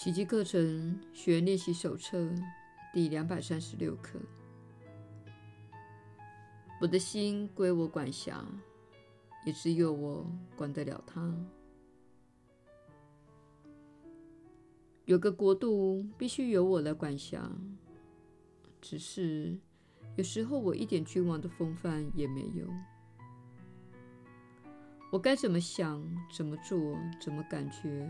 奇迹课程学练习手册第两百三十六课。我的心归我管辖，也只有我管得了它。有个国度必须由我来管辖，只是有时候我一点君王的风范也没有。我该怎么想、怎么做、怎么感觉，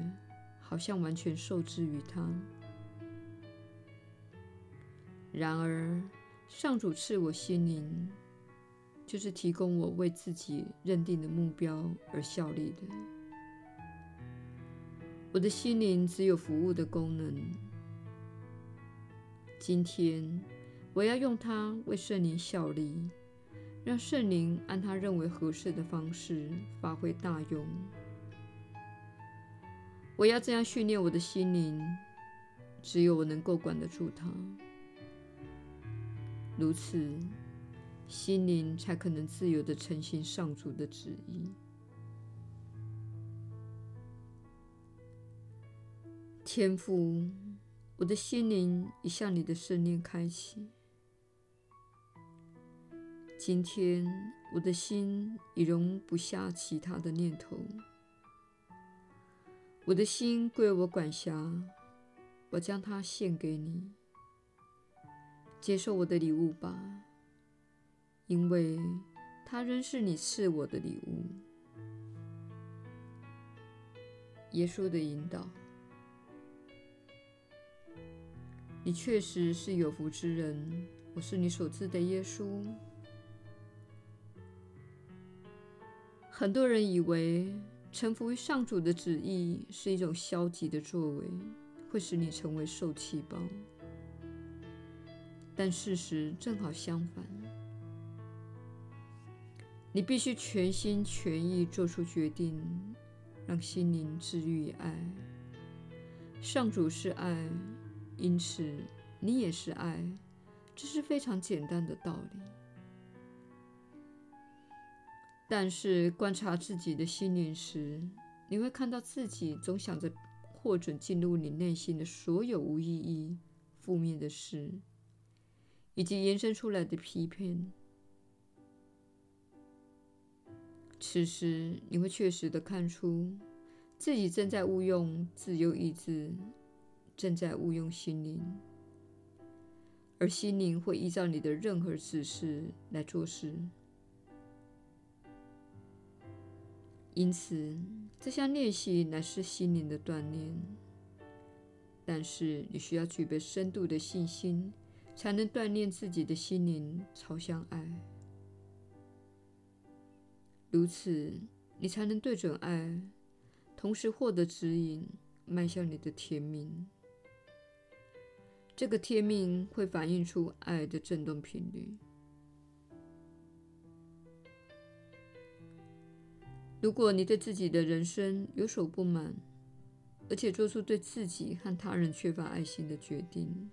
好像完全受制于他。然而，上主赐我心灵，就是提供我为自己认定的目标而效力的。我的心灵只有服务的功能。今天，我要用它为圣灵效力。让圣灵按他认为合适的方式发挥大用。我要这样训练我的心灵，只有我能够管得住它。如此，心灵才可能自由地承行上主的旨意。天父，我的心灵已向你的圣念开启。今天，我的心已容不下其他的念头。我的心归我管辖，我将它献给你。接受我的礼物吧，因为它仍是你赐我的礼物。耶稣的引导，你确实是有福之人。我是你所知的耶稣。很多人以为臣服于上主的旨意是一种消极的作为，会使你成为受气包。但事实正好相反，你必须全心全意做出决定，让心灵治愈爱。上主是爱，因此你也是爱，这是非常简单的道理。但是观察自己的心灵时，你会看到自己总想着获准进入你内心的所有无意义、负面的事，以及延伸出来的批评。此时，你会确实地看出自己正在误用自由意志，正在误用心灵，而心灵会依照你的任何指示来做事。因此，这项练习乃是心灵的锻炼，但是你需要具备深度的信心，才能锻炼自己的心灵朝向爱。如此，你才能对准爱，同时获得指引，迈向你的天命。这个天命会反映出爱的振动频率。如果你对自己的人生有所不满，而且做出对自己和他人缺乏爱心的决定，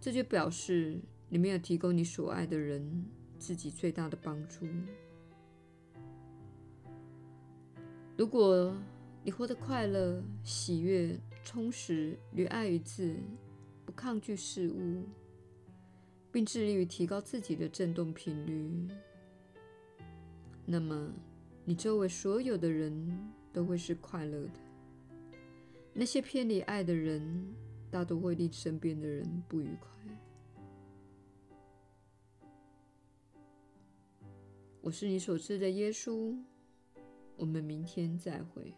这就表示你没有提供你所爱的人自己最大的帮助。如果你活得快乐、喜悦、充实与爱一致，不抗拒事物，并致力于提高自己的振动频率，那么，你周围所有的人都会是快乐的。那些偏离爱的人，大多会令身边的人不愉快。我是你所知的耶稣。我们明天再会。